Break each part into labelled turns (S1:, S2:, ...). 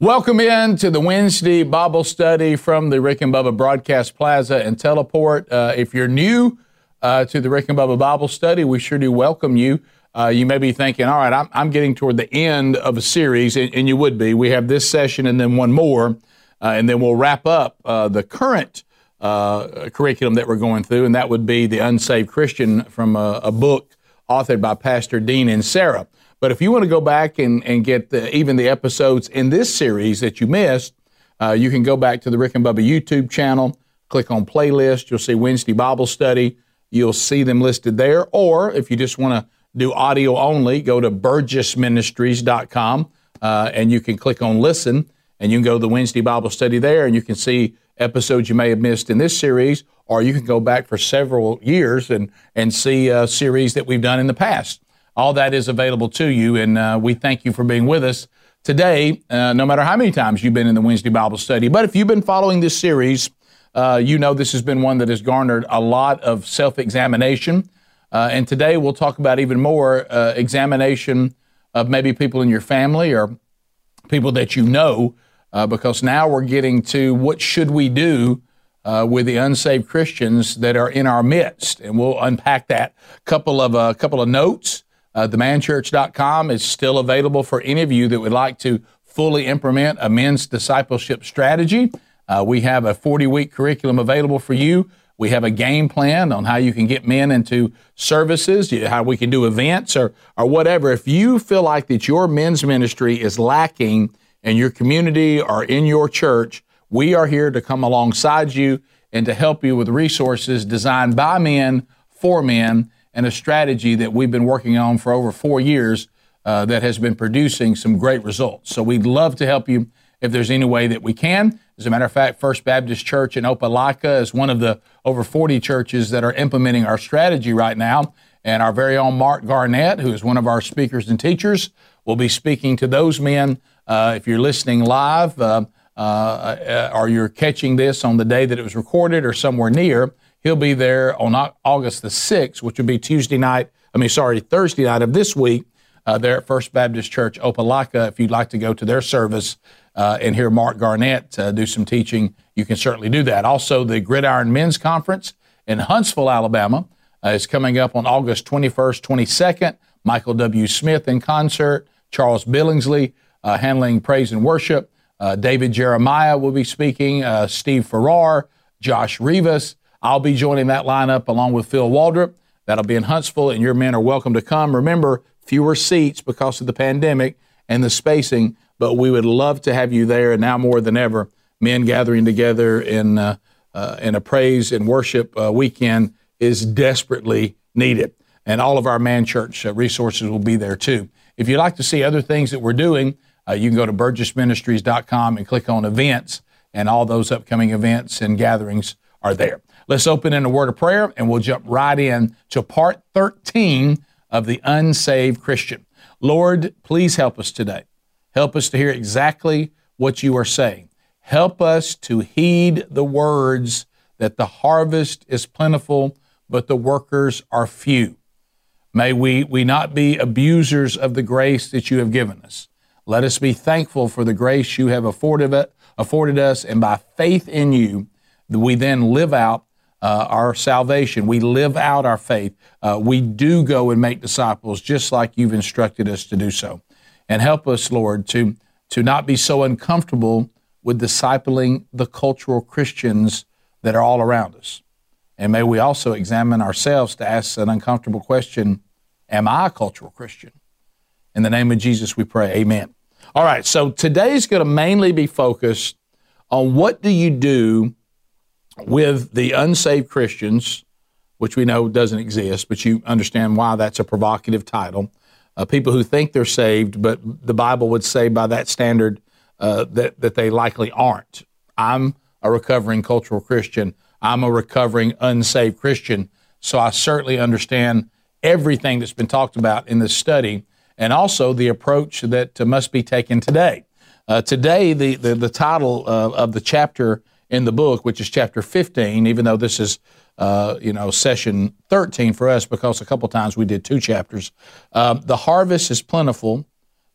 S1: Welcome in to the Wednesday Bible study from the Rick and Bubba Broadcast Plaza and Teleport. Uh, if you're new uh, to the Rick and Bubba Bible study, we sure do welcome you. Uh, you may be thinking, all right, I'm, I'm, getting toward the end of a series, and, and, you would be. We have this session and then one more, uh, and then we'll wrap up uh, the current uh, curriculum that we're going through, and that would be The Unsaved Christian from a, a book authored by Pastor Dean Inserra. But if you want to go back and, and get the, even the episodes in this series that you missed, uh, you can go back to the Rick and Bubba YouTube channel, click on playlist. You'll see Wednesday Bible study. You'll see them listed there. Or if you just want to do audio only, go to burgessministries.com uh, and you can click on listen and you can go to the Wednesday Bible study there and you can see episodes you may have missed in this series, or you can go back for several years and, and see a series that we've done in the past. All that is available to you, and uh, we thank you for being with us today, uh, no matter how many times you've been in the Wednesday Bible study. But if you've been following this series, uh, you know this has been one that has garnered a lot of self examination. Uh, and today we'll talk about even more uh, examination of maybe people in your family or people that you know, uh, because now we're getting to what should we do with the unsaved Christians that are in our midst, and we'll unpack that. Couple of a couple of notes. Uh, themanchurch.com is still available for any of you that would like to fully implement a men's discipleship strategy. Uh, we have a 40 week curriculum available for you. We have a game plan on how you can get men into services, how we can do events or, or whatever. If you feel like that your men's ministry is lacking in your community or in your church, we are here to come alongside you and to help you with resources designed by men for men and a strategy that we've been working on for over four years uh, that has been producing some great results. So we'd love to help you if there's any way that we can. As a matter of fact, First Baptist Church in Opelika is one of the over 40 churches that are implementing our strategy right now. And our very own Mark Garnett, who is one of our speakers and teachers, will be speaking to those men. Uh, if you're listening live uh, uh, uh or you're catching this on the day that it was recorded or somewhere near, He'll be there on August the 6th, which would be Tuesday night, I mean, sorry, Thursday night of this week, uh, there at First Baptist Church, Opelika. If you'd like to go to their service uh, and hear Mark Garnett uh, do some teaching, you can certainly do that. Also, the Gridiron Men's Conference in Huntsville, Alabama, uh, is coming up on August 21st, 22nd. Michael W. Smith in concert, Charles Billingsley uh, handling praise and worship. Uh, David Jeremiah will be speaking, Steve Farrar, Josh Rivas, I'll be joining that lineup along with Phil Waldrop. That'll be in Huntsville, and your men are welcome to come. Remember, fewer seats because of the pandemic and the spacing, but we would love to have you there. And now more than ever, men gathering together in uh, uh, in a praise and worship uh, weekend is desperately needed. And all of our man church uh, resources will be there too. If you'd like to see other things that we're doing, uh, you can go to burgessministries.com and click on events, and all those upcoming events and gatherings are there. Let's open in a word of prayer and we'll jump right in to part 13 of the unsaved Christian. Lord, please help us today. Help us to hear exactly what you are saying. Help us to heed the words that the harvest is plentiful, but the workers are few. May we, we not be abusers of the grace that you have given us. Let us be thankful for the grace you have afforded, afforded us, and by faith in you, we then live out uh, our salvation. We live out our faith. Uh, we do go and make disciples just like you've instructed us to do so. And help us, Lord, to, to not be so uncomfortable with discipling the cultural Christians that are all around us. And may we also examine ourselves to ask an uncomfortable question Am I a cultural Christian? In the name of Jesus, we pray. Amen. All right, so today's going to mainly be focused on what do you do with the unsaved Christians, which we know doesn't exist, but you understand why that's a provocative title. Uh, people who think they're saved, but the Bible would say by that standard uh, that, that they likely aren't. I'm a recovering cultural Christian. I'm a recovering unsaved Christian. So I certainly understand everything that's been talked about in this study and also the approach that uh, must be taken today. Uh, today, the, the, the title uh, of the chapter in the book, which is chapter 15, even though this is, uh, you know, session 13 for us because a couple times we did two chapters. Um, the harvest is plentiful,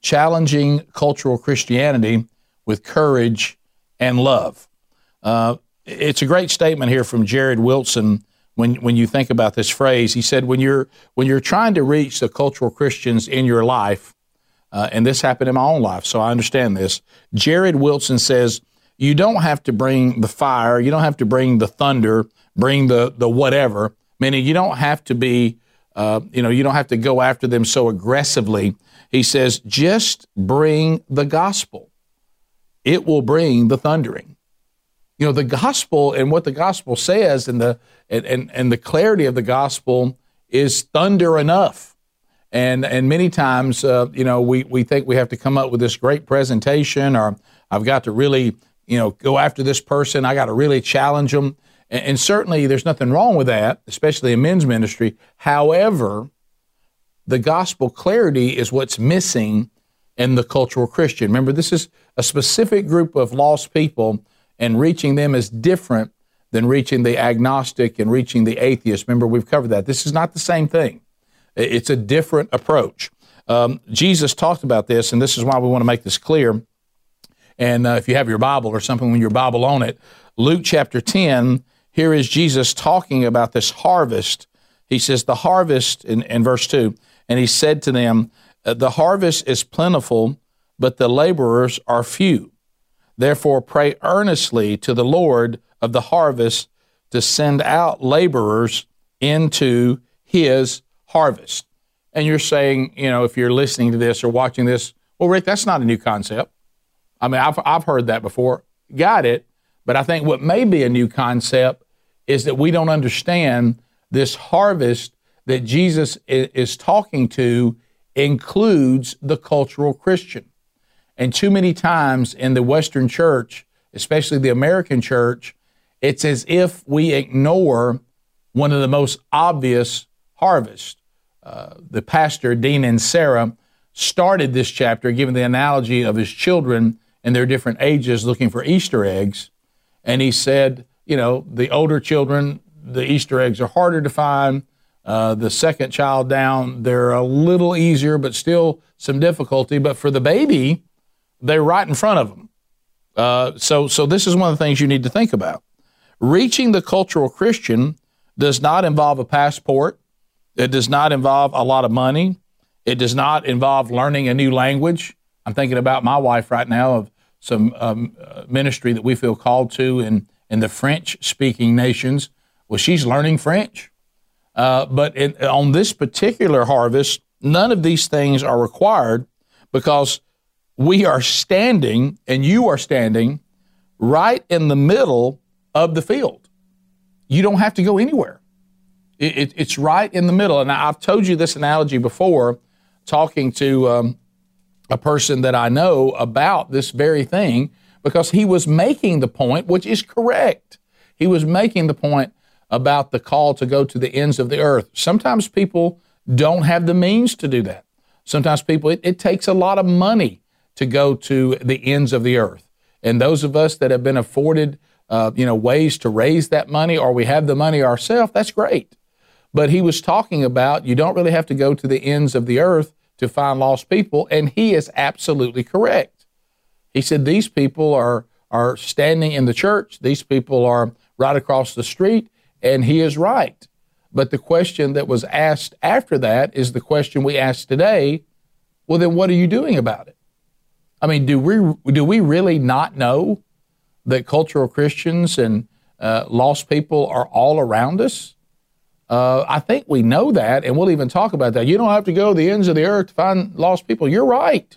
S1: challenging cultural Christianity with courage and love. Uh, it's a great statement here from Jared Wilson when when you think about this phrase. He said, when you're when you're trying to reach the cultural Christians in your life, uh, and this happened in my own life, so I understand this. Jared Wilson says you don't have to bring the fire, you don't have to bring the thunder, bring the the whatever. Meaning you don't have to be, uh, you know, you don't have to go after them so aggressively. He says just bring the gospel. It will bring the thundering you know the gospel and what the gospel says and the and, and, and the clarity of the gospel is thunder enough and and many times uh, you know we we think we have to come up with this great presentation or I've got to really you know go after this person I got to really challenge them and, and certainly there's nothing wrong with that especially in men's ministry however the gospel clarity is what's missing in the cultural Christian remember this is a specific group of lost people and reaching them is different than reaching the agnostic and reaching the atheist. Remember, we've covered that. This is not the same thing, it's a different approach. Um, Jesus talked about this, and this is why we want to make this clear. And uh, if you have your Bible or something with your Bible on it, Luke chapter 10, here is Jesus talking about this harvest. He says, The harvest, in, in verse 2, and he said to them, The harvest is plentiful, but the laborers are few. Therefore, pray earnestly to the Lord of the harvest to send out laborers into his harvest. And you're saying, you know, if you're listening to this or watching this, well, Rick, that's not a new concept. I mean, I've, I've heard that before. Got it. But I think what may be a new concept is that we don't understand this harvest that Jesus is talking to includes the cultural Christian. And too many times in the Western church, especially the American church, it's as if we ignore one of the most obvious harvests. Uh, the pastor, Dean Inserra, started this chapter giving the analogy of his children in their different ages looking for Easter eggs. And he said, you know, the older children, the Easter eggs are harder to find. Uh, the second child down, they're a little easier, but still some difficulty. But for the baby, they're right in front of them. Uh, so, so this is one of the things you need to think about. Reaching the cultural Christian does not involve a passport. It does not involve a lot of money. It does not involve learning a new language. I'm thinking about my wife right now of some um, ministry that we feel called to in, in the French speaking nations. Well, she's learning French. Uh, but it, on this particular harvest, none of these things are required because we are standing, and you are standing right in the middle of the field. You don't have to go anywhere. It, it, it's right in the middle. And I've told you this analogy before, talking to um, a person that I know about this very thing, because he was making the point, which is correct. He was making the point about the call to go to the ends of the earth. Sometimes people don't have the means to do that. Sometimes people, it, it takes a lot of money to go to the ends of the earth. And those of us that have been afforded, uh, you know, ways to raise that money, or we have the money ourselves, that's great. But he was talking about you don't really have to go to the ends of the earth to find lost people, and he is absolutely correct. He said these people are are standing in the church; these people are right across the street, and he is right. But the question that was asked after that is the question we ask today. Well, then what are you doing about it? I mean, do we do we really not know that cultural Christians and uh, lost people are all around us? Uh, I think we know that, and we'll even talk about that. You don't have to go to the ends of the earth to find lost people. You're right,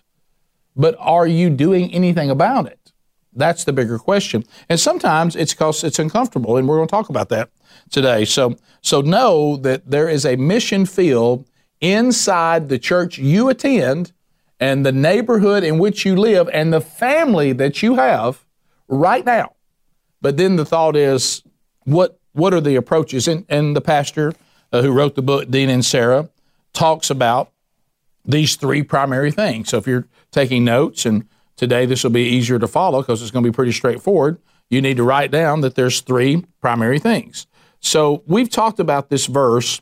S1: but are you doing anything about it? That's the bigger question. And sometimes it's because it's uncomfortable, and we're going to talk about that today. So, so know that there is a mission field inside the church you attend and the neighborhood in which you live and the family that you have right now. But then the thought is, what what are the approaches? And, and the pastor uh, who wrote the book, Dean Inserra, talks about these three primary things. So if you're taking notes, and today this will be easier to follow because it's going to be pretty straightforward, you need to write down that there's three primary things. So we've talked about this verse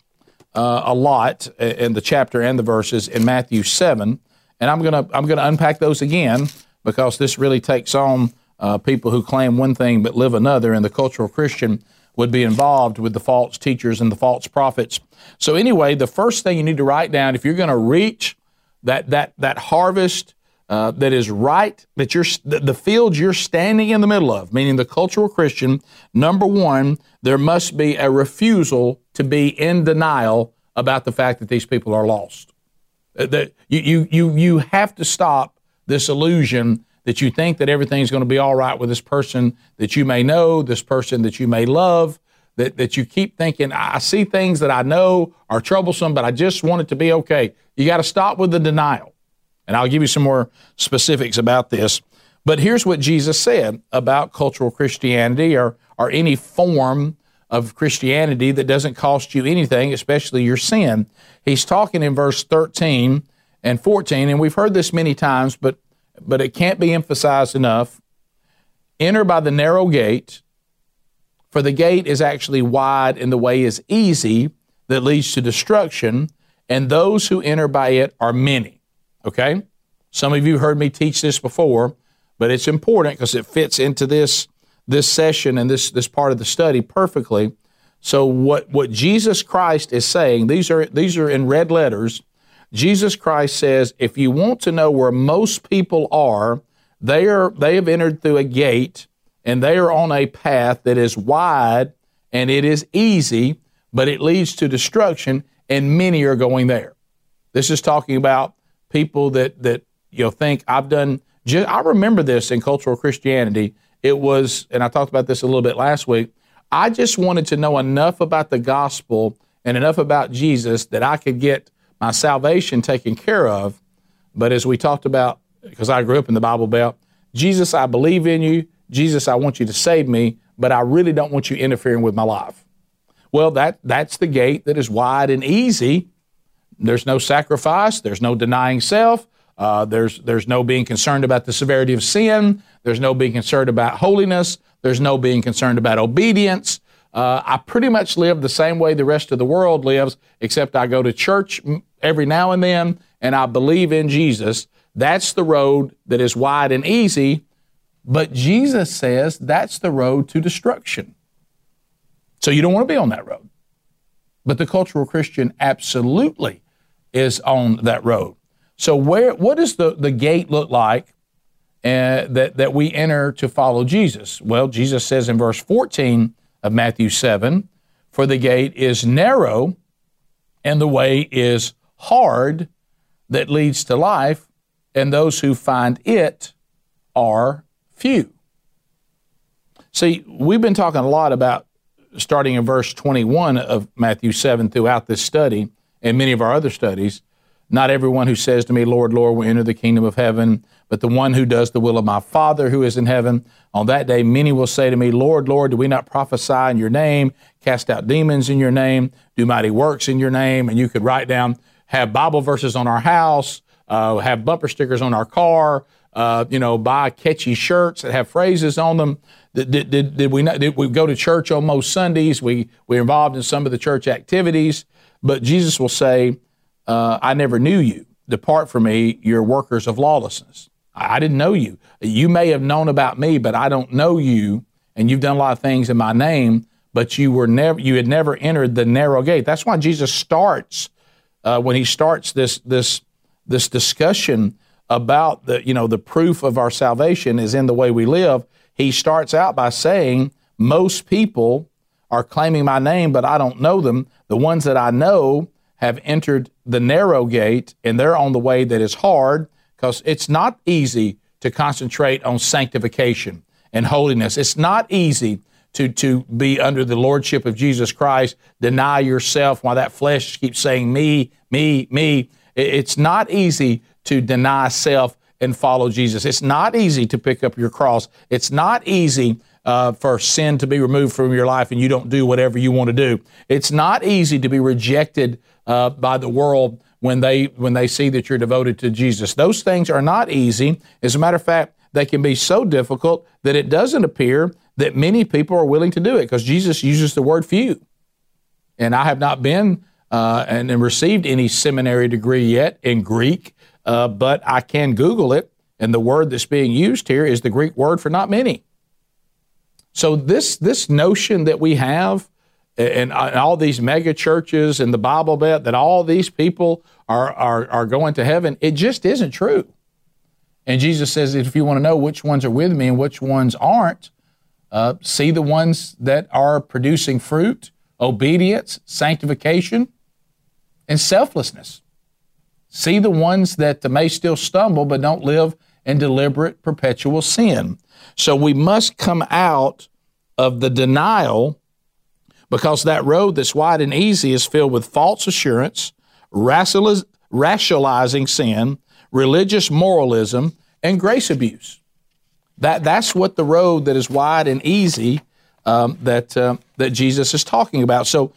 S1: uh, a lot in the chapter and the verses in Matthew 7. And I'm gonna I'm gonna unpack those again because this really takes on uh, people who claim one thing but live another, and the cultural Christian would be involved with the false teachers and the false prophets. So anyway, the first thing you need to write down if you're going to reach that that that harvest uh, that is right that you're the field you're standing in the middle of, meaning the cultural Christian. Number one, there must be a refusal to be in denial about the fact that these people are lost. Uh, that you you you you have to stop this illusion that you think that everything's going to be all right with this person that you may know, this person that you may love, that, that you keep thinking, I see things that I know are troublesome, but I just want it to be okay. You got to stop with the denial. And I'll give you some more specifics about this. But here's what Jesus said about cultural Christianity or, or any form of Christianity that doesn't cost you anything, especially your sin. He's talking in verse 13 and 14, and we've heard this many times, but but it can't be emphasized enough. Enter by the narrow gate, for the gate is actually wide and the way is easy that leads to destruction, and those who enter by it are many. Okay? Some of you heard me teach this before, but it's important because it fits into this this session and this this part of the study perfectly. So what what Jesus Christ is saying, these are these are in red letters Jesus Christ says, if you want to know where most people are, they are they have entered through a gate and they are on a path that is wide and it is easy, but it leads to destruction, and many are going there. This is talking about people that that you know think I've done. Just, I remember this in cultural Christianity. It was, and I talked about this a little bit last week. I just wanted to know enough about the gospel and enough about Jesus that I could get my salvation taken care of. But as we talked about, because I grew up in the Bible Belt, Jesus, I believe in you. Jesus, I want you to save me, but I really don't want you interfering with my life. Well, that, that's the gate that is wide and easy. There's no sacrifice, there's no denying self, uh, there's, there's no being concerned about the severity of sin, there's no being concerned about holiness, there's no being concerned about obedience. Uh, I pretty much live the same way the rest of the world lives, except I go to church every now and then and I believe in Jesus. That's the road that is wide and easy, but Jesus says that's the road to destruction. So you don't want to be on that road. But the cultural Christian absolutely is on that road. So where what does the, the gate look like uh, that, that we enter to follow Jesus? Well, Jesus says in verse 14, of Matthew 7 For the gate is narrow and the way is hard that leads to life, and those who find it are few. See, we've been talking a lot about starting in verse 21 of Matthew 7 throughout this study and many of our other studies. Not everyone who says to me, Lord, Lord, will enter the kingdom of heaven, but the one who does the will of my Father who is in heaven. On that day, many will say to me, Lord, Lord, do we not prophesy in your name, cast out demons in your name, do mighty works in your name? And you could write down, have Bible verses on our house, uh, have bumper stickers on our car, uh, you know, buy catchy shirts that have phrases on them. Did, did, did, we not, did we go to church on most Sundays? We, we're involved in some of the church activities. But Jesus will say, uh, I never knew you. Depart from me, you're workers of lawlessness. I didn't know you. You may have known about me, but I don't know you. And you've done a lot of things in my name, but you were never you had never entered the narrow gate. That's why Jesus starts uh, when he starts this this this discussion about the you know the proof of our salvation is in the way we live. He starts out by saying most people are claiming my name, but I don't know them. The ones that I know have entered the narrow gate, and they're on the way that is hard because it's not easy to concentrate on sanctification and holiness. It's not easy to, to be under the lordship of Jesus Christ, deny yourself while that flesh keeps saying, me, me, me. It's not easy to deny self and follow Jesus. It's not easy to pick up your cross. It's not easy uh, for sin to be removed from your life and you don't do whatever you want to do. It's not easy to be rejected uh, by the world when they when they see that you're devoted to Jesus. Those things are not easy. As a matter of fact, they can be so difficult that it doesn't appear that many people are willing to do it because Jesus uses the word few. And I have not been uh, and, and, received any seminary degree yet in Greek, uh, but I can Google it And the word that's being used here is the Greek word for not many. So this this notion that we have and, all these mega churches and the Bible Belt that all these people are, are, are going to heaven, it just isn't true. And Jesus says, if you want to know which ones are with me and which ones aren't, uh, see the ones that are producing fruit, obedience, sanctification, and selflessness. See the ones that may still stumble but don't live in deliberate, perpetual sin. So we must come out of the denial because that road that's wide and easy is filled with false assurance, rationalizing sin, religious moralism, and grace abuse. That, that's what the road that is wide and easy um, that, uh, that Jesus is talking about. So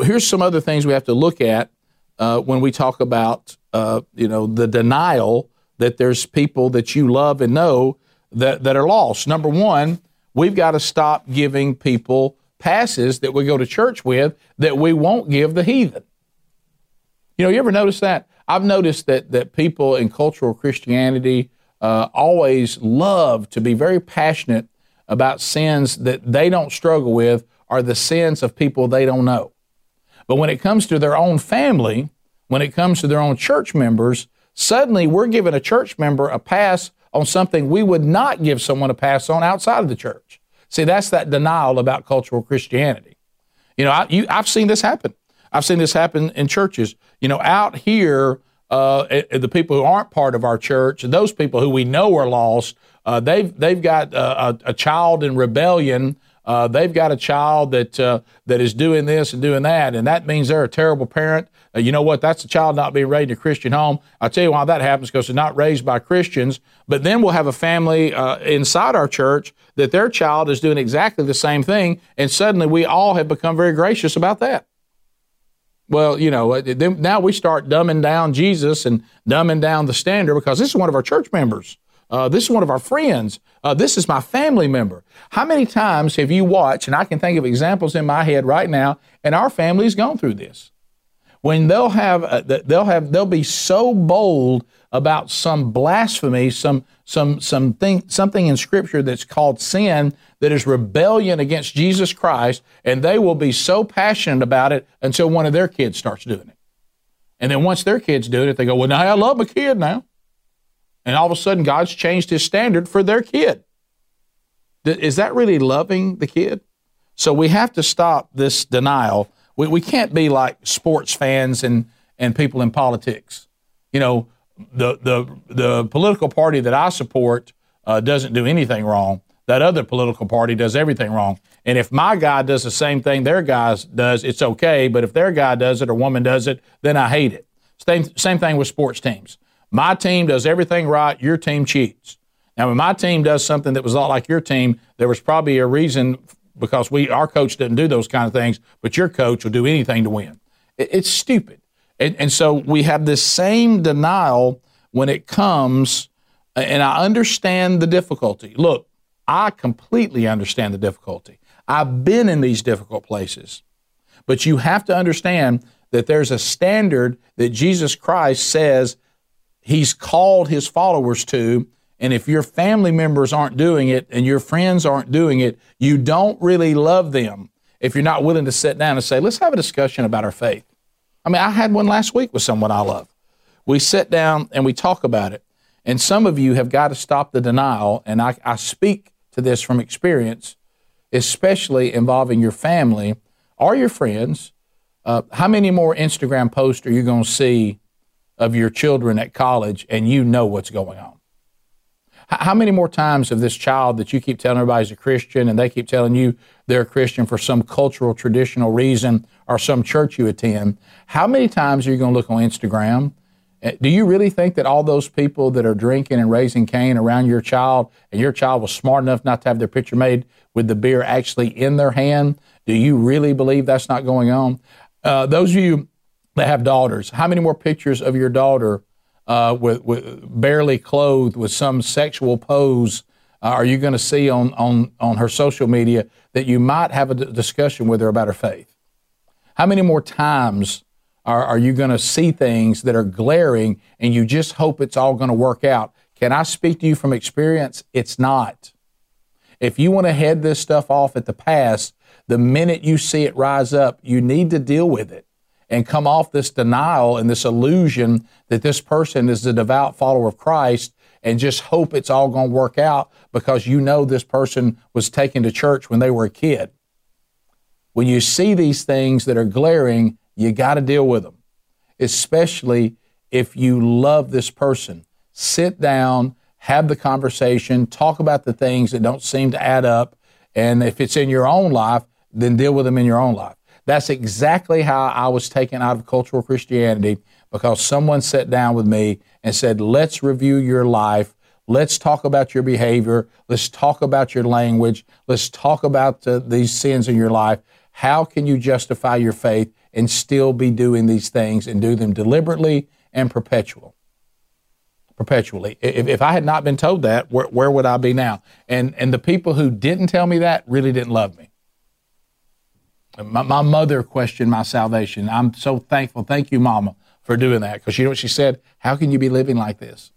S1: here's some other things we have to look at uh, when we talk about uh, you know the denial that there's people that you love and know that, that are lost. Number one, we've got to stop giving people passes that we go to church with that we won't give the heathen. You know, you ever notice that? I've noticed that that people in cultural Christianity uh, always love to be very passionate about sins that they don't struggle with are the sins of people they don't know. But when it comes to their own family, when it comes to their own church members, suddenly we're giving a church member a pass on something we would not give someone a pass on outside of the church. See, that's that denial about cultural Christianity. You know, I, I've seen this happen. I've seen this happen in churches. You know, out here, uh, the people who aren't part of our church, those people who we know are lost, uh, they've they've got a, a, child in rebellion. Uh, they've got a child that uh, that is doing this and doing that, and that means they're a terrible parent. Uh, you know what? That's a child not being raised in a Christian home. I'll tell you why that happens because they're not raised by Christians. But then we'll have a family uh, inside our church that their child is doing exactly the same thing, and suddenly we all have become very gracious about that. Well, you know, uh, then now we start dumbing down Jesus and dumbing down the standard because this is one of our church members. Uh, this is one of our friends. Uh, this is my family member. How many times have you watched, and I can think of examples in my head right now, and our family's gone through this when they'll have uh, they'll have they'll be so bold about some blasphemy, some some something something in Scripture that's called sin that is rebellion against Jesus Christ, and they will be so passionate about it until one of their kids starts doing it, and then once their kids do it, they go, "Well, now I love my kid now," and all of a sudden God's changed His standard for their kid. Is that really loving the kid? So we have to stop this denial we, we can't be like sports fans and, and people in politics. You know, the, the, the political party that I support uh, doesn't do anything wrong. That other political party does everything wrong. And if my guy does the same thing their guy does, it's okay. But if their guy does it or woman does it, then I hate it. Same, same thing with sports teams. My team does everything right, your team cheats. Now, when my team does something that was a lot like your team, there was probably a reason because we our coach doesn't do those kind of things, but your coach will do anything to win. It, it's stupid, and, and so we have this same denial when it comes. And I understand the difficulty. Look, I completely understand the difficulty. I've been in these difficult places, but you have to understand that there's a standard that Jesus Christ says He's called His followers to, and if your family members aren't doing it and your friends aren't doing it, you don't really love them if you're not willing to sit down and say, let's have a discussion about our faith. I mean, I had one last week with someone I love. We sit down and we talk about it. And some of you have got to stop the denial. And I, I speak to this from experience, especially involving your family or your friends. Uh, how many more Instagram posts are you going to see of your children at college and you know what's going on? How many more times of this child that you keep telling everybody's a Christian and they keep telling you they're a Christian for some cultural, traditional reason or some church you attend? How many times are you going to look on Instagram? Eh, do you really think that all those people that are drinking and raising Cain around your child and your child was smart enough not to have their picture made with the beer actually in their hand? Do you really believe that's not going on? Uh, those of you that have daughters, how many more pictures of your daughter uh, with, with, barely clothed with some sexual pose uh, are you going to see on, on, on her social media that you might have a d- discussion with her about her faith? How many more times are, are you going to see things that are glaring and you just hope it's all going to work out? Can I speak to you from experience? It's not. If you want to head this stuff off at the past, the minute you see it rise up, you need to deal with it and come off this denial and this illusion that this person is a devout follower of Christ and just hope it's all going to work out because you know this person was taken to church when they were a kid. When you see these things that are glaring, you got to deal with them, especially if you love this person. Sit down, have the conversation, talk about the things that don't seem to add up. And if it's in your own life, then deal with them in your own life. That's exactly how I was taken out of cultural Christianity because someone sat down with me and said, Let's review your life. Let's talk about your behavior. Let's talk about your language. Let's talk about uh, these sins in your life. How can you justify your faith and still be doing these things and do them deliberately and perpetual? Perpetually. If, if I had not been told that, where, where would I be now? And, and the people who didn't tell me that really didn't love me. My, my mother questioned my salvation. I'm so thankful. Thank you, Mama, for doing that. Because you know what she said? How can you be living like this?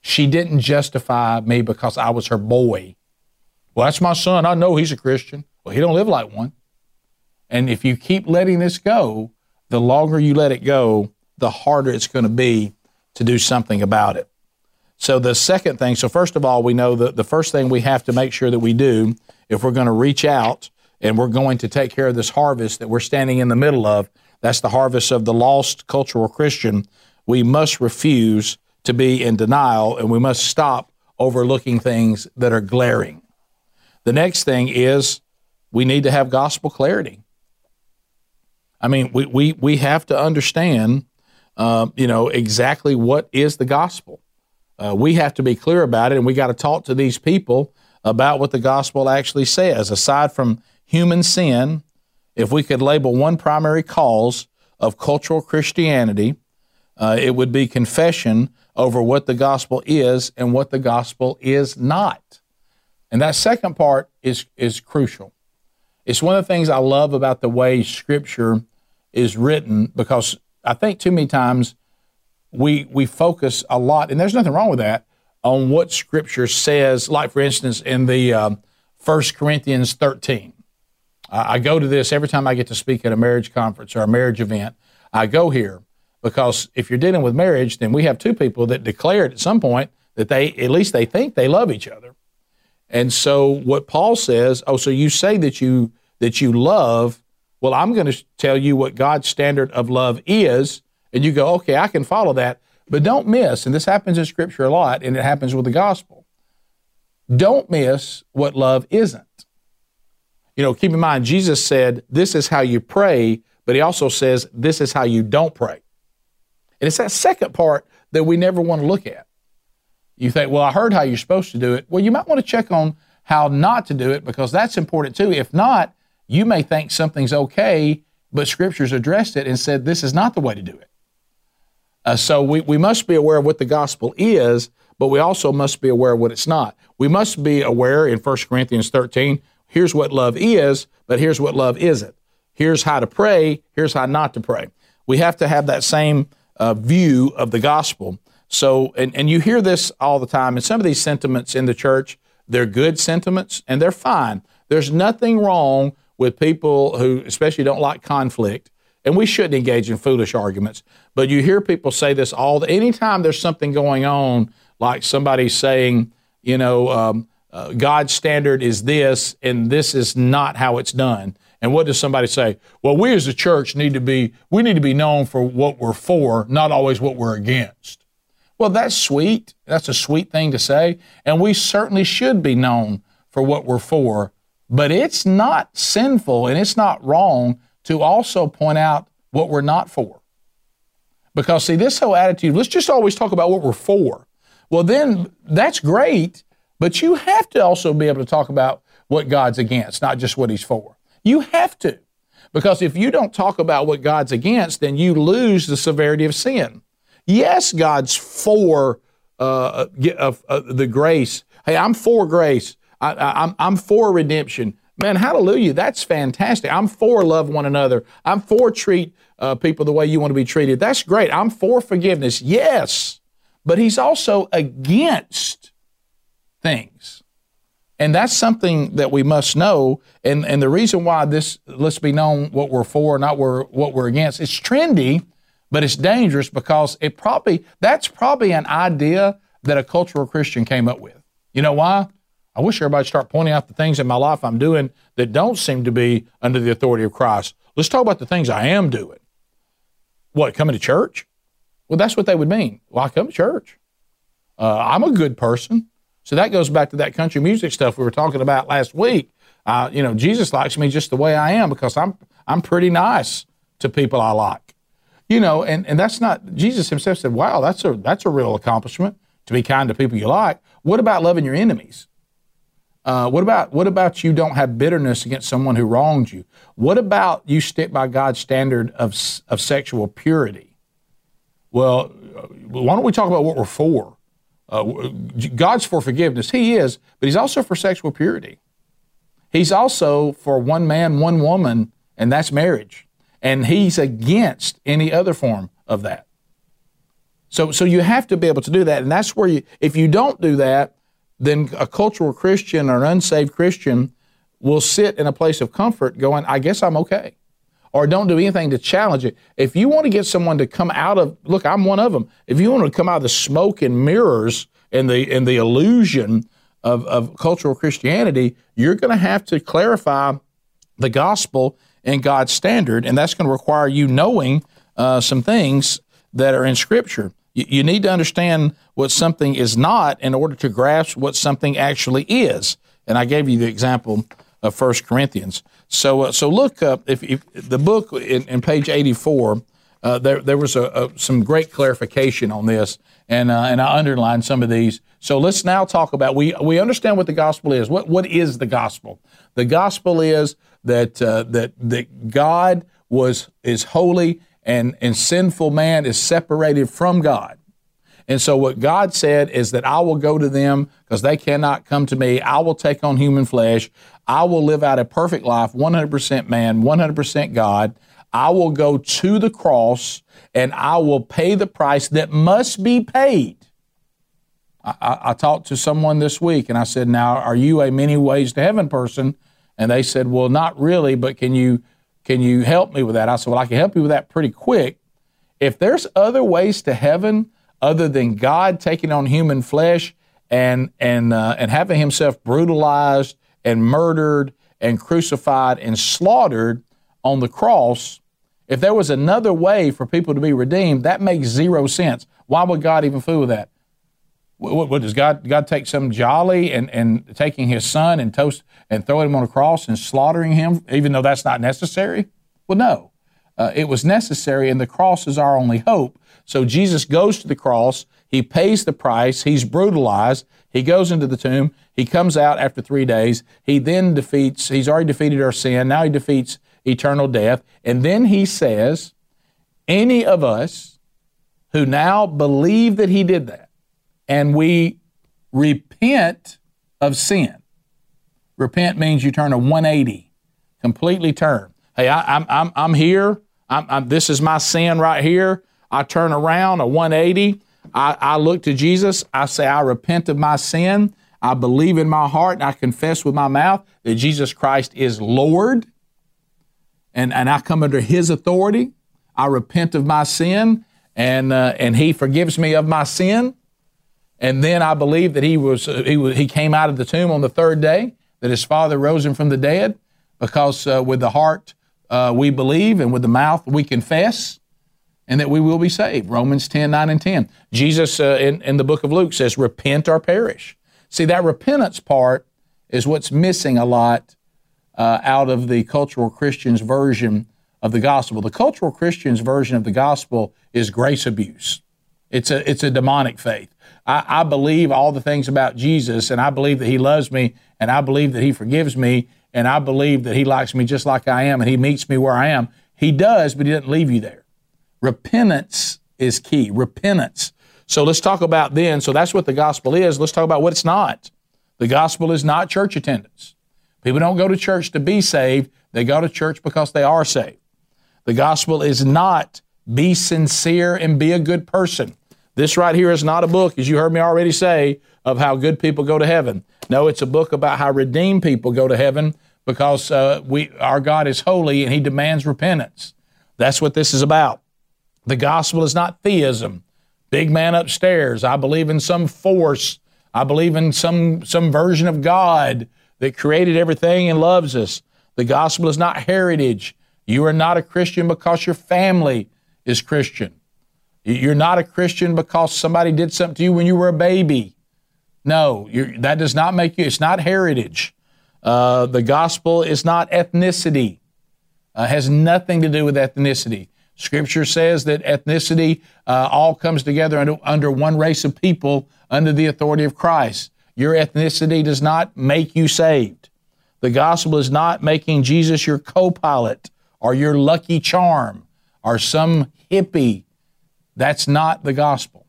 S1: She didn't justify me because I was her boy. Well, that's my son. I know he's a Christian. Well, he don't live like one. And if you keep letting this go, the longer you let it go, the harder it's going to be to do something about it. So the second thing, so first of all, we know that the first thing we have to make sure that we do if we're going to reach out and we're going to take care of this harvest that we're standing in the middle of. That's the harvest of the lost cultural Christian. We must refuse to be in denial and we must stop overlooking things that are glaring. The next thing is we need to have gospel clarity. I mean, we, we, we have to understand, uh, you know, exactly what is the gospel. Uh, we have to be clear about it, and we got to talk to these people about what the gospel actually says. Aside from human sin, if we could label one primary cause of cultural Christianity, uh, it would be confession over what the gospel is and what the gospel is not. And that second part is, is crucial. It's one of the things I love about the way Scripture is written because I think too many times we, we focus a lot, and there's nothing wrong with that, on what Scripture says. Like, for instance, in the uh, 1 Corinthians 13, I go to this every time I get to speak at a marriage conference or a marriage event. I go here because if you're dealing with marriage, then we have two people that declared at some point that they, at least they think they love each other. And so what Paul says, oh, so you say that you that you love. Well, I'm going to tell you what God's standard of love is, and you go, okay, I can follow that. But don't miss, and this happens in Scripture a lot, and it happens with the gospel. Don't miss what love isn't. You know, keep in mind, Jesus said, This is how you pray, but he also says, This is how you don't pray. And it's that second part that we never want to look at. You think, Well, I heard how you're supposed to do it. Well, you might want to check on how not to do it because that's important too. If not, you may think something's okay, but Scripture's addressed it and said, This is not the way to do it. Uh, so we, we must be aware of what the gospel is, but we also must be aware of what it's not. We must be aware in 1 Corinthians 13 here's what love is, but here's what love isn't. Here's how to pray, here's how not to pray. We have to have that same uh, view of the gospel. So, and, and you hear this all the time, and some of these sentiments in the church, they're good sentiments and they're fine. There's nothing wrong with people who, especially, don't like conflict. And we shouldn't engage in foolish arguments. But you hear people say this all the anytime there's something going on, like somebody saying, you know, um, uh, God's standard is this, and this is not how it's done. And what does somebody say? Well, we as a church need to be, we need to be known for what we're for, not always what we're against. Well, that's sweet. That's a sweet thing to say. And we certainly should be known for what we're for. But it's not sinful and it's not wrong to also point out what we're not for. Because, see, this whole attitude, let's just always talk about what we're for. Well, then that's great but you have to also be able to talk about what God's against, not just what He's for. You have to. Because if you don't talk about what God's against, then you lose the severity of sin. Yes, God's for uh, uh, uh, the grace. Hey, I'm for grace. I, I, I'm, I'm for redemption. Man, hallelujah. That's fantastic. I'm for love one another. I'm for treat uh, people the way you want to be treated. That's great. I'm for forgiveness. Yes. but he's also against things. And that's something that we must know. And, and the reason why this let's be known what we're for, not we're, what we're against, it's trendy, but it's dangerous because it probably that's probably an idea that a cultural Christian came up with. You know why? I wish everybody start pointing out the things in my life I'm doing that don't seem to be under the authority of Christ. Let's talk about the things I am doing. What, coming to church? Well, that's what they would mean. Well, I come to church. Uh, I'm a good person. So that goes back to that country music stuff we were talking about last week. Uh, you know, Jesus likes me just the way I am because I'm I'm pretty nice to people I like. You know, and, and that's not Jesus himself said, Wow, that's a that's a real accomplishment to be kind to people you like. What about loving your enemies? Uh, what about what about you don't have bitterness against someone who wronged you? What about you stick by God's standard of of sexual purity? Well, uh, why don't we talk about what we're for? Uh, God's for forgiveness. He is, but He's also for sexual purity. He's also for one man, one woman, and that's marriage. And He's against any other form of that. So, so you have to be able to do that. And that's where you, if you don't do that, then a cultural Christian or an unsaved Christian will sit in a place of comfort going, I guess I'm okay. Or don't do anything to challenge it. If you want to get someone to come out of, look, I'm one of them. If you want to come out of the smoke and mirrors and the, and the illusion of, of cultural Christianity, you're going to have to clarify the gospel and God's standard. And that's going to require you knowing uh, some things that are in Scripture. You, you need to understand what something is not in order to grasp what something actually is. And I gave you the example of First Corinthians. So, uh, so look up if, if, the book in, in page 84. Uh, there, there was a, a, some great clarification on this, and uh, and I underlined some of these. So let's now talk about we we understand what the gospel is. What what is the gospel? The gospel is that uh, that that God was is holy and, and sinful man is separated from God. And so what God said is that I will go to them because they cannot come to me. I will take on human flesh. I will live out a perfect life, 100% man, 100% God. I will go to the cross and I will pay the price that must be paid. I, I, I talked to someone this week and I said, Now, are you a many ways to heaven person? And they said, Well, not really, but can you can you help me with that? I said, Well, I can help you with that pretty quick. If there's other ways to heaven other than God taking on human flesh and and uh, and having Himself brutalized and murdered and crucified and slaughtered on the cross, if there was another way for people to be redeemed, that makes zero sense. Why would God even fool with that? What, what, does God God take some jolly and, and taking his son and toast and throwing him on a cross and slaughtering him, even though that's not necessary? Well, no. Uh, it was necessary, and the cross is our only hope. So Jesus goes to the cross. He pays the price. He's brutalized. He goes into the tomb. He comes out after three days. He then defeats, he's already defeated our sin. Now he defeats eternal death. And then he says, any of us who now believe that he did that, and we repent of sin. Repent means you turn a 180, completely turn. Hey, I, am I'm, I'm here. I'm, I'm, this is my sin right here. I turn around a 180. I, I look to Jesus. I say, I repent of my sin. I believe in my heart and I confess with my mouth that Jesus Christ is Lord. And, and I come under His authority. I repent of my sin and, uh, and He forgives me of my sin. And then I believe that he was, uh, he was he came out of the tomb on the third day, that his father rose him from the dead, because uh, with the heart uh, we believe and with the mouth we confess, and that we will be saved. Romans 10, 9 and 10. Jesus uh, in, in the book of Luke says, repent or perish. See, that repentance part is what's missing a lot uh, out of the cultural Christian's version of the gospel. The cultural Christian's version of the gospel is grace abuse. It's a, it's a demonic faith. I, I believe all the things about Jesus, and I believe that He loves me, and I believe that He forgives me, and I believe that He likes me just like I am, and He meets me where I am. He does, but He doesn't leave you there. Repentance is key. Repentance. So let's talk about then. So that's what the gospel is. Let's talk about what it's not. The gospel is not church attendance. People don't go to church to be saved, they go to church because they are saved. The gospel is not be sincere and be a good person. This right here is not a book, as you heard me already say, of how good people go to heaven. No, it's a book about how redeemed people go to heaven because uh, we, our God is holy and He demands repentance. That's what this is about. The gospel is not theism. Big man upstairs. I believe in some force. I believe in some some version of God that created everything and loves us. The gospel is not heritage. You are not a Christian because your family is Christian. You're not a Christian because somebody did something to you when you were a baby. No, that does not make you, it's not heritage. Uh, the gospel is not ethnicity, uh, has nothing to do with ethnicity. Scripture says that ethnicity uh, all comes together under, under one race of people under the authority of Christ. Your ethnicity does not make you saved. The gospel is not making Jesus your co pilot or your lucky charm or some hippie. That's not the gospel.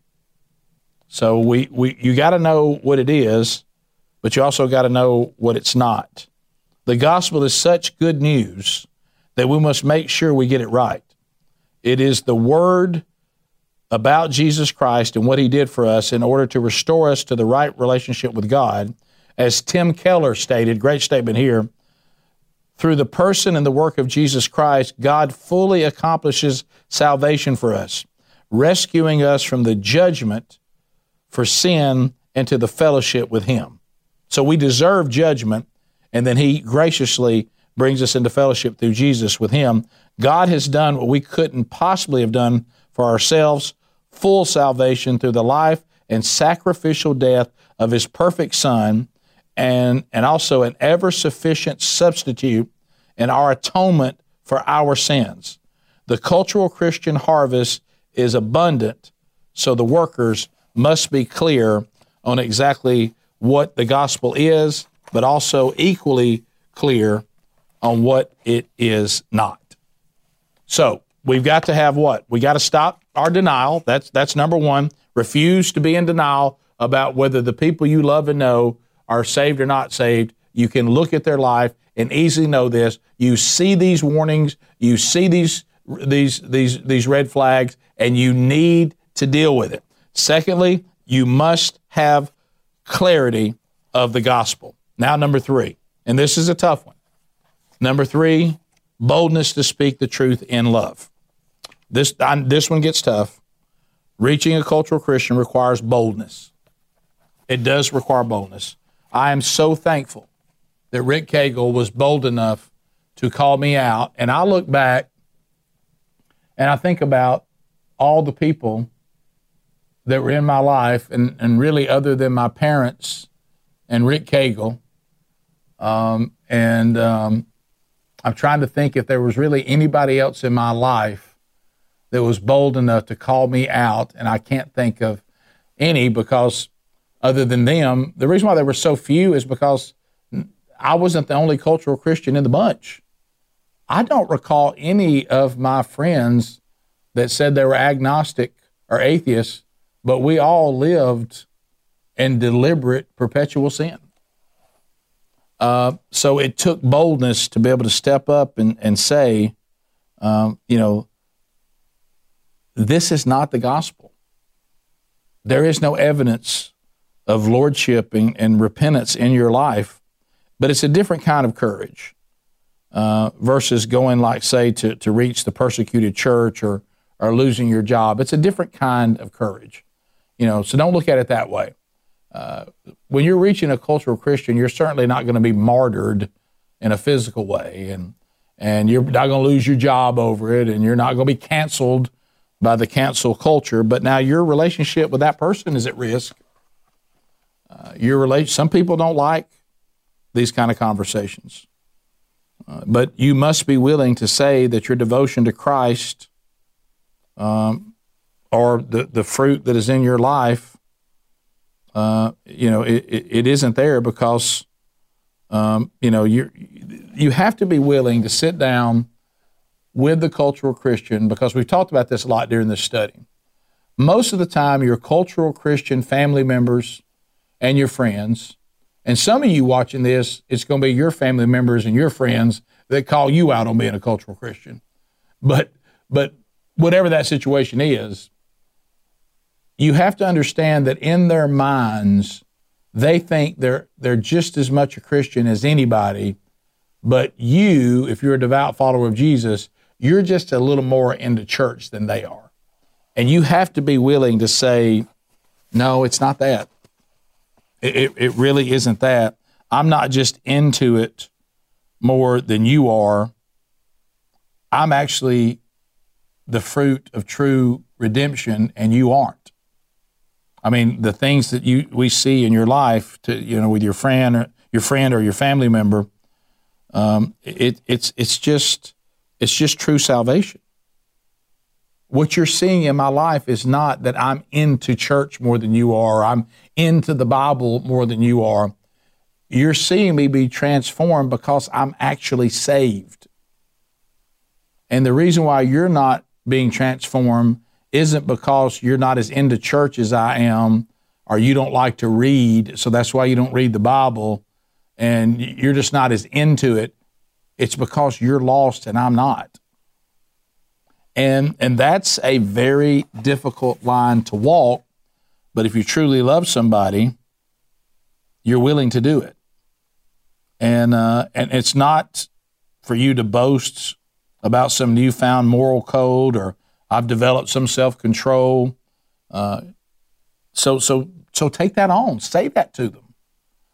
S1: So we, we you got to know what it is, but you also got to know what it's not. The gospel is such good news that we must make sure we get it right. It is the word about Jesus Christ and what he did for us in order to restore us to the right relationship with God. As Tim Keller stated, great statement here, through the person and the work of Jesus Christ, God fully accomplishes salvation for us, rescuing us from the judgment for sin into the fellowship with him. So we deserve judgment, and then he graciously brings us into fellowship through Jesus with him. God has done what we couldn't possibly have done for ourselves full salvation through the life and sacrificial death of his perfect Son, and, and also an ever sufficient substitute in our atonement for our sins. The cultural Christian harvest is abundant, so the workers must be clear on exactly what the gospel is, but also equally clear on what it is not. So we've got to have what? We got to stop our denial. That's that's number one. Refuse to be in denial about whether the people you love and know are saved or not saved. You can look at their life and easily know this. You see these warnings, you see these these these these red flags, and you need to deal with it. Secondly, you must have clarity of the gospel. Now, number three, and this is a tough one. Number three, boldness to speak the truth in love. This, I, this one gets tough. Reaching a cultural Christian requires boldness. It does require boldness. I am so thankful that Rick Cagle was bold enough to call me out. And I look back and I think about all the people that were in my life, and, and really other than my parents and Rick Cagle. Um, and um, I'm trying to think if there was really anybody else in my life that was bold enough to call me out, and I can't think of any because other than them, the reason why there were so few is because I wasn't the only cultural Christian in the bunch. I don't recall any of my friends that said they were agnostic or atheists, but we all lived in deliberate perpetual sin. Uh, so it took boldness to be able to step up and, and say, um, you know, this is not the gospel. There is no evidence of lordship and, and repentance in your life, but it's a different kind of courage uh, versus going, like, say, to, to reach the persecuted church or, or losing your job. It's a different kind of courage, you know, so don't look at it that way. Uh, when you're reaching a cultural Christian, you're certainly not going to be martyred in a physical way, and and you're not going to lose your job over it, and you're not going to be canceled by the cancel culture. But now your relationship with that person is at risk. Uh, your relation. Some people don't like these kind of conversations, uh, but you must be willing to say that your devotion to Christ, um, or the the fruit that is in your life uh, you know, it, it isn't there because, um, you know, you you have to be willing to sit down with the cultural Christian because we've talked about this a lot during this study. Most of the time, your cultural Christian family members and your friends, and some of you watching this, it's going to be your family members and your friends that call you out on being a cultural Christian. But but whatever that situation is, you have to understand that in their minds, they think they're they're just as much a Christian as anybody, but you, if you're a devout follower of Jesus, you're just a little more into church than they are. And you have to be willing to say, no, it's not that. It, it, it really isn't that. I'm not just into it more than you are. I'm actually the fruit of true redemption, and you aren't. I mean, the things that you we see in your life, to you know, with your friend, or your friend or your family member, um, it, it's it's just it's just true salvation. What you're seeing in my life is not that I'm into church more than you are, I'm into the Bible more than you are. You're seeing me be transformed because I'm actually saved. And the reason why you're not being transformed isn't because you're not as into church as I am, or you don't like to read, so that's why you don't read the Bible, and you're just not as into it. It's because you're lost and I'm not. And, and that's a very difficult line to walk. But if you truly love somebody, you're willing to do it. And, uh, and it's not for you to boast about some newfound moral code or I've developed some self control. Uh, so, so, so take that on. Say that to them.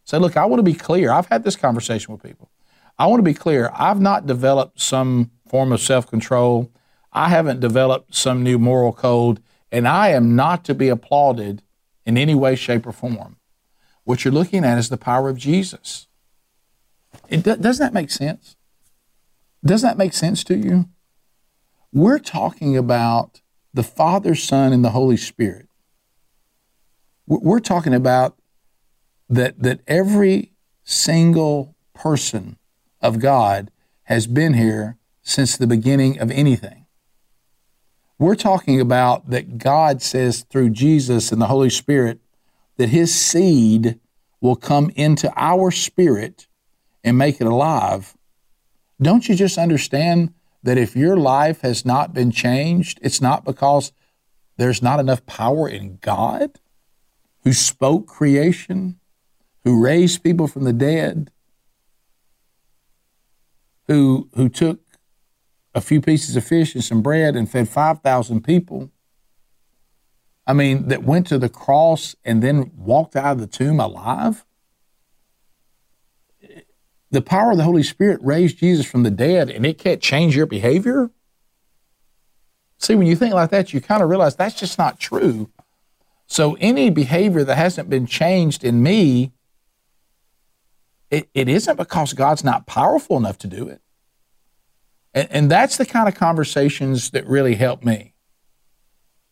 S1: Say, look, I want to be clear. I've had this conversation with people. I want to be clear. I've not developed some form of self control. I haven't developed some new moral code, and I am not to be applauded in any way, shape, or form. What you're looking at is the power of Jesus. It, doesn't that make sense? Doesn't that make sense to you? We're talking about the Father, Son, and the Holy Spirit. We're talking about that, that every single person of God has been here since the beginning of anything. We're talking about that God says through Jesus and the Holy Spirit that His seed will come into our spirit and make it alive. Don't you just understand that if your life has not been changed, it's not because there's not enough power in God who spoke creation, who raised people from the dead, who, who took a few pieces of fish and some bread and fed 5,000 people. I mean, that went to the cross and then walked out of the tomb alive. The power of the Holy Spirit raised Jesus from the dead and it can't change your behavior. See, when you think like that, you kind of realize that's just not true. So, any behavior that hasn't been changed in me, it, it isn't because God's not powerful enough to do it. And, and that's the kind of conversations that really help me.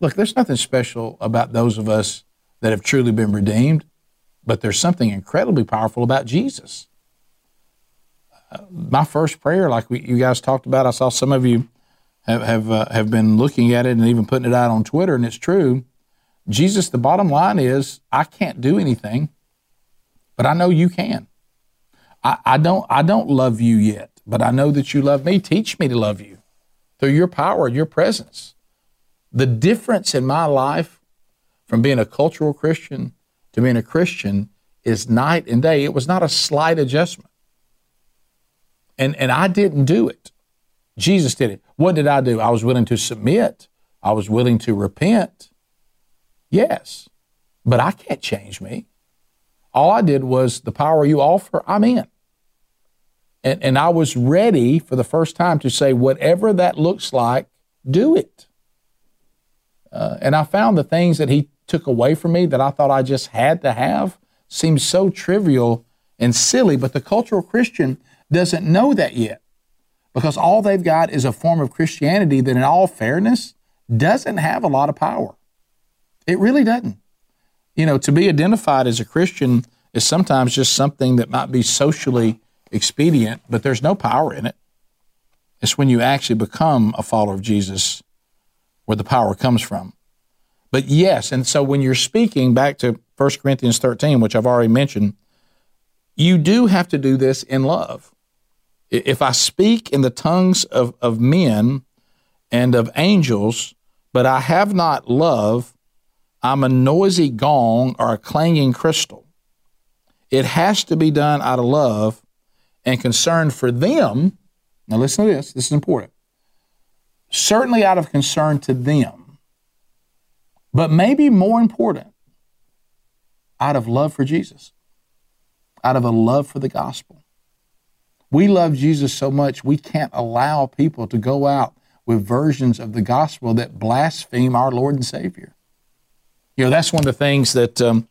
S1: Look, there's nothing special about those of us that have truly been redeemed, but there's something incredibly powerful about Jesus. My first prayer, like we, you guys talked about, I saw some of you have have, uh, have been looking at it and even putting it out on Twitter, and it's true. Jesus, the bottom line is, I can't do anything, but I know you can. I, I don't I don't love you yet but I know that you love me. Teach me to love you through your power and your presence. The difference in my life from being a cultural Christian to being a Christian is night and day. It was not a slight adjustment. And, and I didn't do it. Jesus did it. What did I do? I was willing to submit. I was willing to repent. Yes. But I can't change me. All I did was the power you offer, I'm in. And, and I was ready for the first time to say, whatever that looks like, do it. Uh, and I found the things that he took away from me that I thought I just had to have seemed so trivial and silly, but the cultural Christian doesn't know that yet because all they've got is a form of Christianity that, in all fairness, doesn't have a lot of power. It really doesn't. You know, to be identified as a Christian is sometimes just something that might be socially expedient, but there's no power in it. It's when you actually become a follower of Jesus where the power comes from. But yes, and so when you're speaking back to 1 Corinthians 13, which I've already mentioned, you do have to do this in love. If I speak in the tongues of, of men and of angels, but I have not love, I'm a noisy gong or a clanging crystal. It has to be done out of love and concern for them. Now, listen to this, this is important. Certainly out of concern to them, but maybe more important, out of love for Jesus, out of a love for the gospel. We love Jesus so much, we can't allow people to go out with versions of the gospel that blaspheme our Lord and Savior. You know, that's one of the things that um,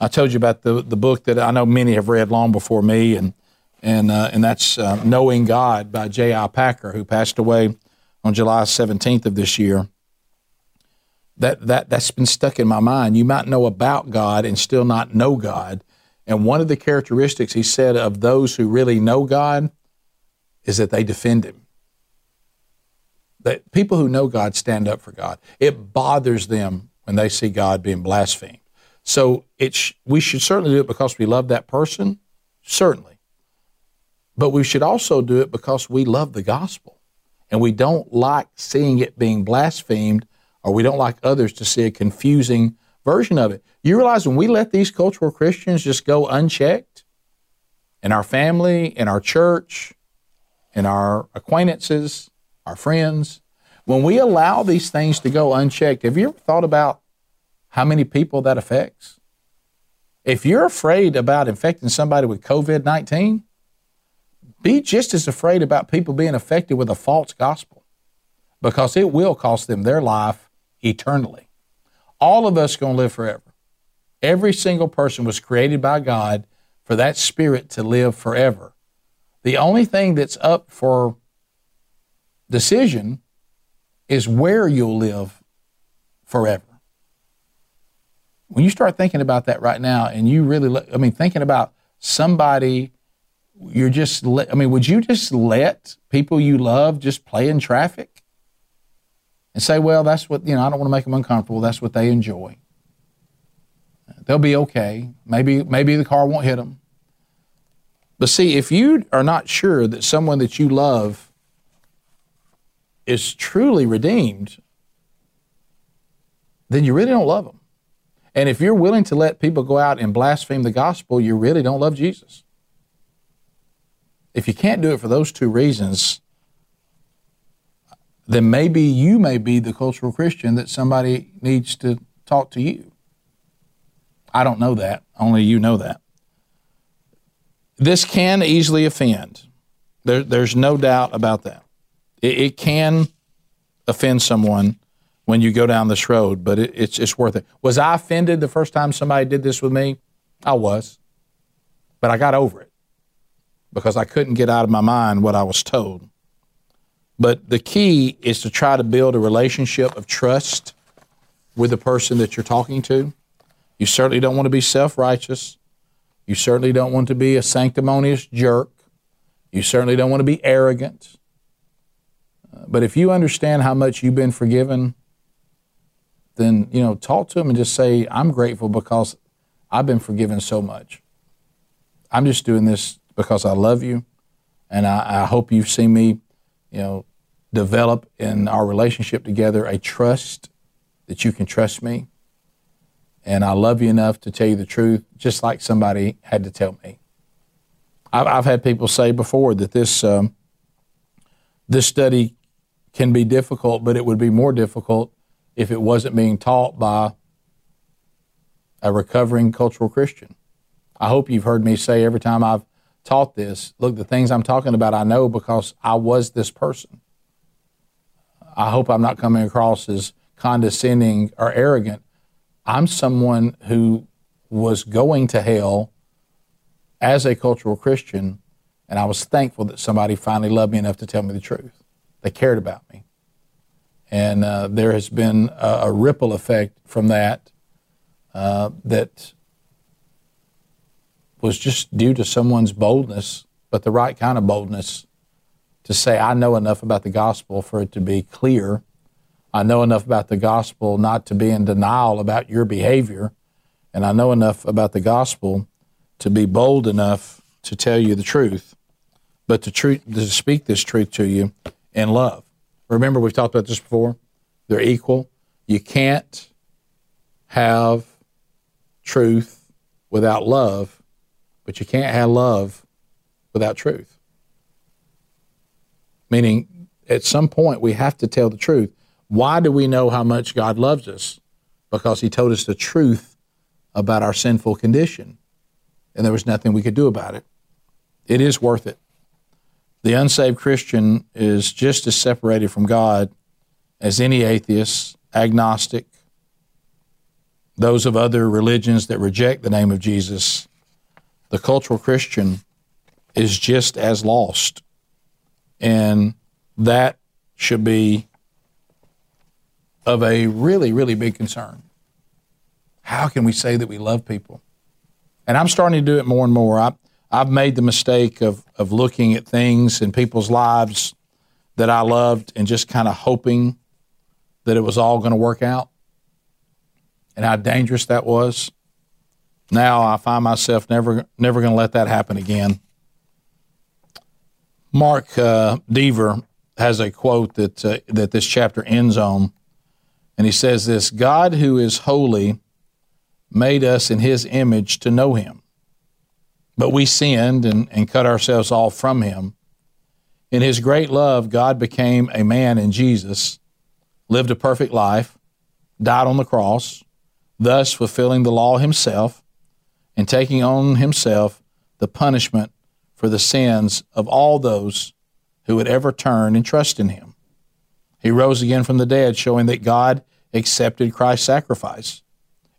S1: I told you about the, the book that I know many have read long before me, and and uh, and that's uh, Knowing God by J.I. Packer, who passed away on July 17th of this year. That that that's been stuck in my mind. You might know about God and still not know God. And one of the characteristics he said of those who really know God is that they defend Him that people who know God stand up for God. It bothers them when they see God being blasphemed. So it's we should certainly do it because we love that person, certainly. But we should also do it because we love the gospel and we don't like seeing it being blasphemed or we don't like others to see a confusing version of it. You realize when we let these cultural Christians just go unchecked in our family, in our church, in our acquaintances, our friends. When we allow these things to go unchecked, have you ever thought about how many people that affects? If you're afraid about infecting somebody with COVID 19, be just as afraid about people being affected with a false gospel because it will cost them their life eternally. All of us going to live forever. Every single person was created by God for that spirit to live forever. The only thing that's up for decision is where you'll live forever. When you start thinking about that right now, and you really, I mean, thinking about somebody, you're just, I mean, would you just let people you love just play in traffic and say, well, that's what, you know, I don't want to make them uncomfortable. That's what they enjoy. They'll be okay. Maybe, maybe the car won't hit them. But see, if you are not sure that someone that you love is truly redeemed, then you really don't love them. And if you're willing to let people go out and blaspheme the gospel, you really don't love Jesus. If you can't do it for those two reasons, then maybe you may be the cultural Christian that somebody needs to talk to you. I don't know that. Only you know that. This can easily offend. There, there's no doubt about that. It, it, can offend someone when you go down this road, but it, it's it's worth it. Was I offended the first time somebody did this with me? I was, but I got over it because I couldn't get out of my mind what I was told. But the key is to try to build a relationship of trust with the person that you're talking to. You certainly don't want to be self righteous. You certainly don't want to be a sanctimonious jerk. You certainly don't want to be arrogant. Uh, but if you understand how much you've been forgiven, then you know talk to them and just say, "I'm grateful because I've been forgiven so much. I'm just doing this because I love you, and I, I hope you've seen me, you know, develop in our relationship together a trust that you can trust me, and I love you enough to tell you the truth, just like somebody had to tell me." I've, I've had people say before that this um, this study can be difficult, but it would be more difficult if it wasn't being taught by a recovering cultural Christian. I hope you've heard me say every time I've taught this look, the things I'm talking about, I know because I was this person. I hope I'm not coming across as condescending or arrogant. I'm someone who was going to hell as a cultural Christian, and I was thankful that somebody finally loved me enough to tell me the truth. They cared about me. And uh, there has been a, a, ripple effect from that uh, that was just due to someone's boldness, but the right kind of boldness to say, I know enough about the gospel for it to be clear. I know enough about the gospel not to be in denial about your behavior. And I know enough about the gospel to be bold enough to tell you the truth, but to, tr- to speak this truth to you in love. Remember, we've talked about this before. They're equal. You can't have truth without love, but you can't have love without truth. Meaning, at some point, we have to tell the truth. Why do we know how much God loves us? Because He told us the truth about our sinful condition, and there was nothing we could do about it. It is worth it. The unsaved Christian is just as separated from God as any atheist, agnostic, those of other religions that reject the name of Jesus. The cultural Christian is just as lost. And that should be of a really, really big concern. How can we say that we love people? And I'm starting to do it more and more. I, I've made the mistake of, of looking at things in people's lives that I loved and just kind of hoping that it was all going to work out and how dangerous that was. Now I find myself never never going to let that happen again. Mark uh, Dever has a quote that uh, that this chapter ends on, and he says this: "God, who is holy, made us in His image to know Him, but we sinned and, and cut ourselves off from Him. In His great love, God became a man in Jesus, lived a perfect life, died on the cross, thus fulfilling the law Himself, and taking on Himself the punishment." for the sins of all those who would ever turn and trust in him. He rose again from the dead, showing that God accepted Christ's sacrifice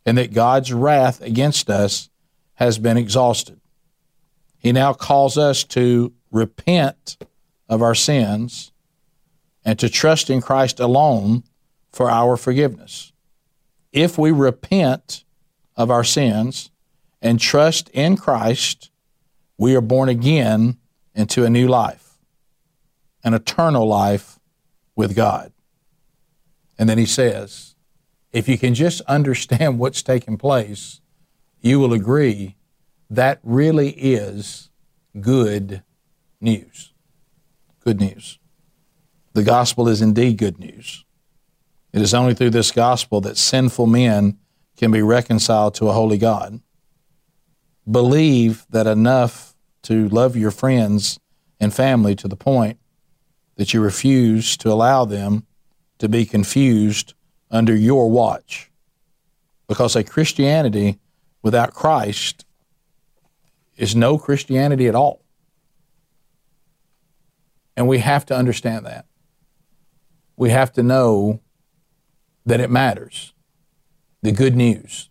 S1: and that God's wrath against us has been exhausted. He now calls us to repent of our sins and to trust in Christ alone for our forgiveness. If we repent of our sins and trust in Christ, we are born again into a new life, an eternal life with God. And then he says, if you can just understand what's taking place, you will agree that really is good news. Good news. The gospel is indeed good news. It is only through this gospel that sinful men can be reconciled to a holy God believe that enough to love your friends and family to the point that you refuse to allow them to be confused under your watch. Because a Christianity without Christ is no Christianity at all. And we have to understand that. We have to know that it matters, the good news.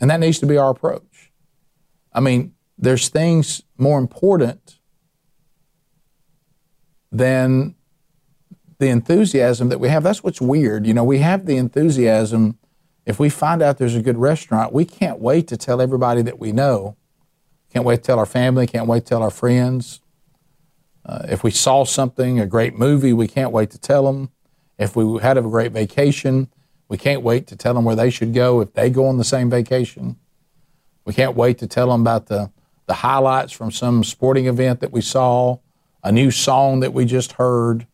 S1: And that needs to be our approach. I mean, there's things more important than the enthusiasm that we have. That's what's weird. You know, we have the enthusiasm. If we find out there's a good restaurant, we can't wait to tell everybody that we know. Can't wait to tell our family, can't wait to tell our friends. Uh, if we saw something, a great movie, we can't wait to tell them. If we had a great vacation, we can't wait to tell them where they should go if they go on the same vacation. We can't wait to tell them about the, the highlights from some sporting event that we saw, a new song that we just heard.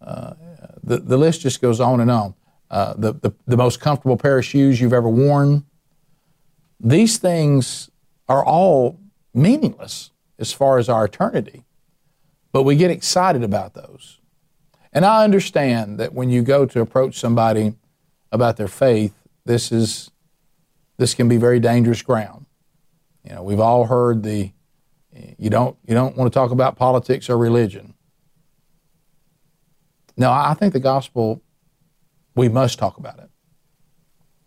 S1: Uh, the, the list just goes on and on. Uh, the, the, the most comfortable pair of shoes you've ever worn. These things are all meaningless as far as our eternity, but we get excited about those. And I understand that when you go to approach somebody about their faith, this is this can be very dangerous ground. You know, we've all heard the you don't you don't want to talk about politics or religion. No, I think the gospel we must talk about it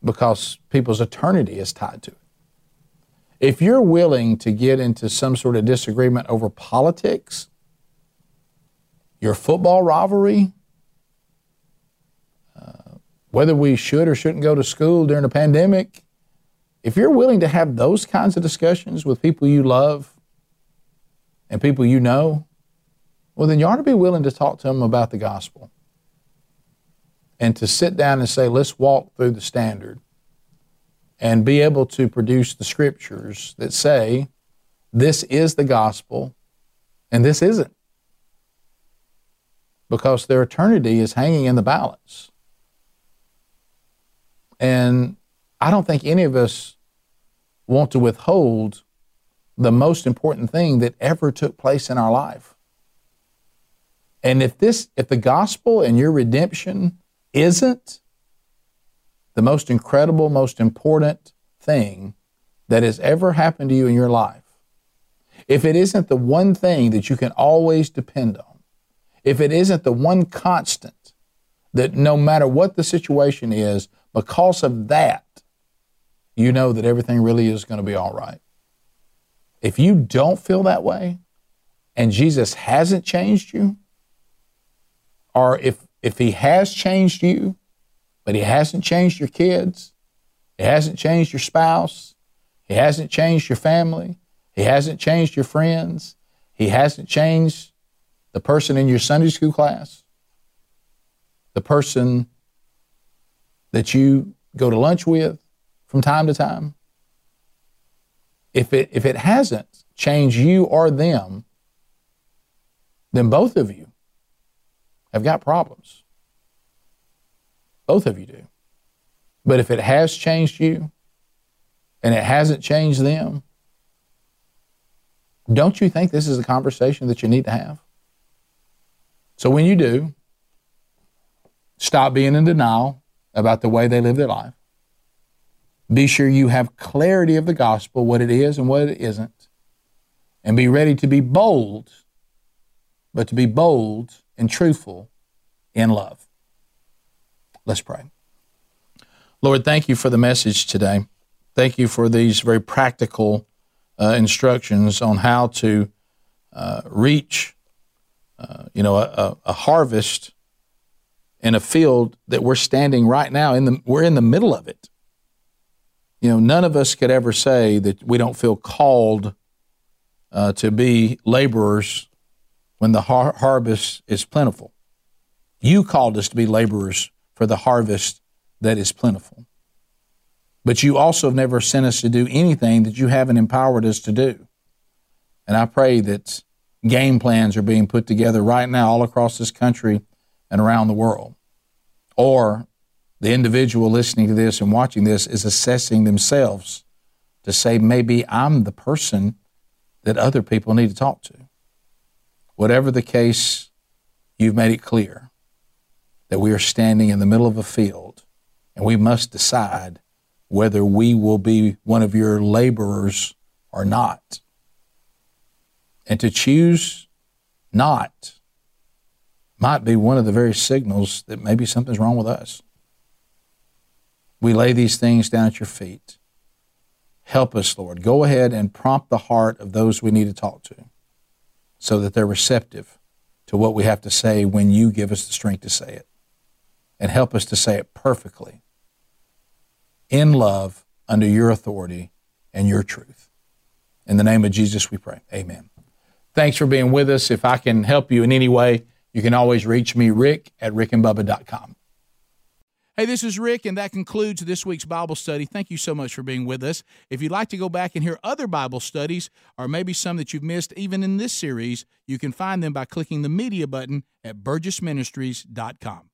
S1: because people's eternity is tied to it. If you're willing to get into some sort of disagreement over politics, your football rivalry, uh, whether we should or shouldn't go to school during a pandemic, if you're willing to have those kinds of discussions with people you love and people you know, well, then you ought to be willing to talk to them about the gospel and to sit down and say, let's walk through the standard and be able to produce the scriptures that say, this is the gospel and this isn't. Because their eternity is hanging in the balance. And I don't think any of us want to withhold the most important thing that ever took place in our life. And if this, if the gospel and your redemption isn't the most incredible, most important thing that has ever happened to you in your life, if it isn't the one thing that you can always depend on, if it isn't the one constant that no matter what the situation is, because of that, you know that everything really is going to be all right. If you don't feel that way and Jesus hasn't changed you, or if, if he has changed you, but he hasn't changed your kids, he hasn't changed your spouse, he hasn't changed your family, he hasn't changed your friends, he hasn't changed the person in your Sunday school class, the person that you go to lunch with from time to time. If it, if it hasn't changed you or them, then both of you have got problems. Both of you do. But if it has changed you and it hasn't changed them, don't you think this is a conversation that you need to have? So when you do, stop being in denial about the way they live their life. Be sure you have clarity of the gospel, what it is and what it isn't. And be ready to be bold, but to be bold and truthful in love. Let's pray. Lord, thank you for the message today. Thank you for these very practical uh, instructions on how to uh, reach, uh, you know, a, a, harvest in a field that we're standing right now in the we're in the middle of it. You know, none of us could ever say that we don't feel called uh, to be laborers when the har- harvest is plentiful. You called us to be laborers for the harvest that is plentiful. But you also have never sent us to do anything that you haven't empowered us to do. And I pray that game plans are being put together right now all across this country and around the world. Or the individual listening to this and watching this is assessing themselves to say, maybe I'm the person that other people need to talk to. Whatever the case, you've made it clear that we are standing in the middle of a field and we must decide whether we will be one of your laborers or not. And to choose not might be one of the very signals that maybe something's wrong with us. We lay these things down at your feet. Help us, Lord. Go ahead and prompt the heart of those we need to talk to so that they're receptive to what we have to say when you give us the strength to say it. And help us to say it perfectly in love under your authority and your truth. In the name of Jesus, we pray. Amen. Thanks for being with us. If I can help you in any way, you can always reach me, rick at rickandbubba.com. Hey, this is Rick, and that concludes this week's Bible study. Thank you so much for being with us. If you'd like to go back and hear other Bible studies, or maybe some that you've missed even in this series, you can find them by clicking the media button at burgessministries.com.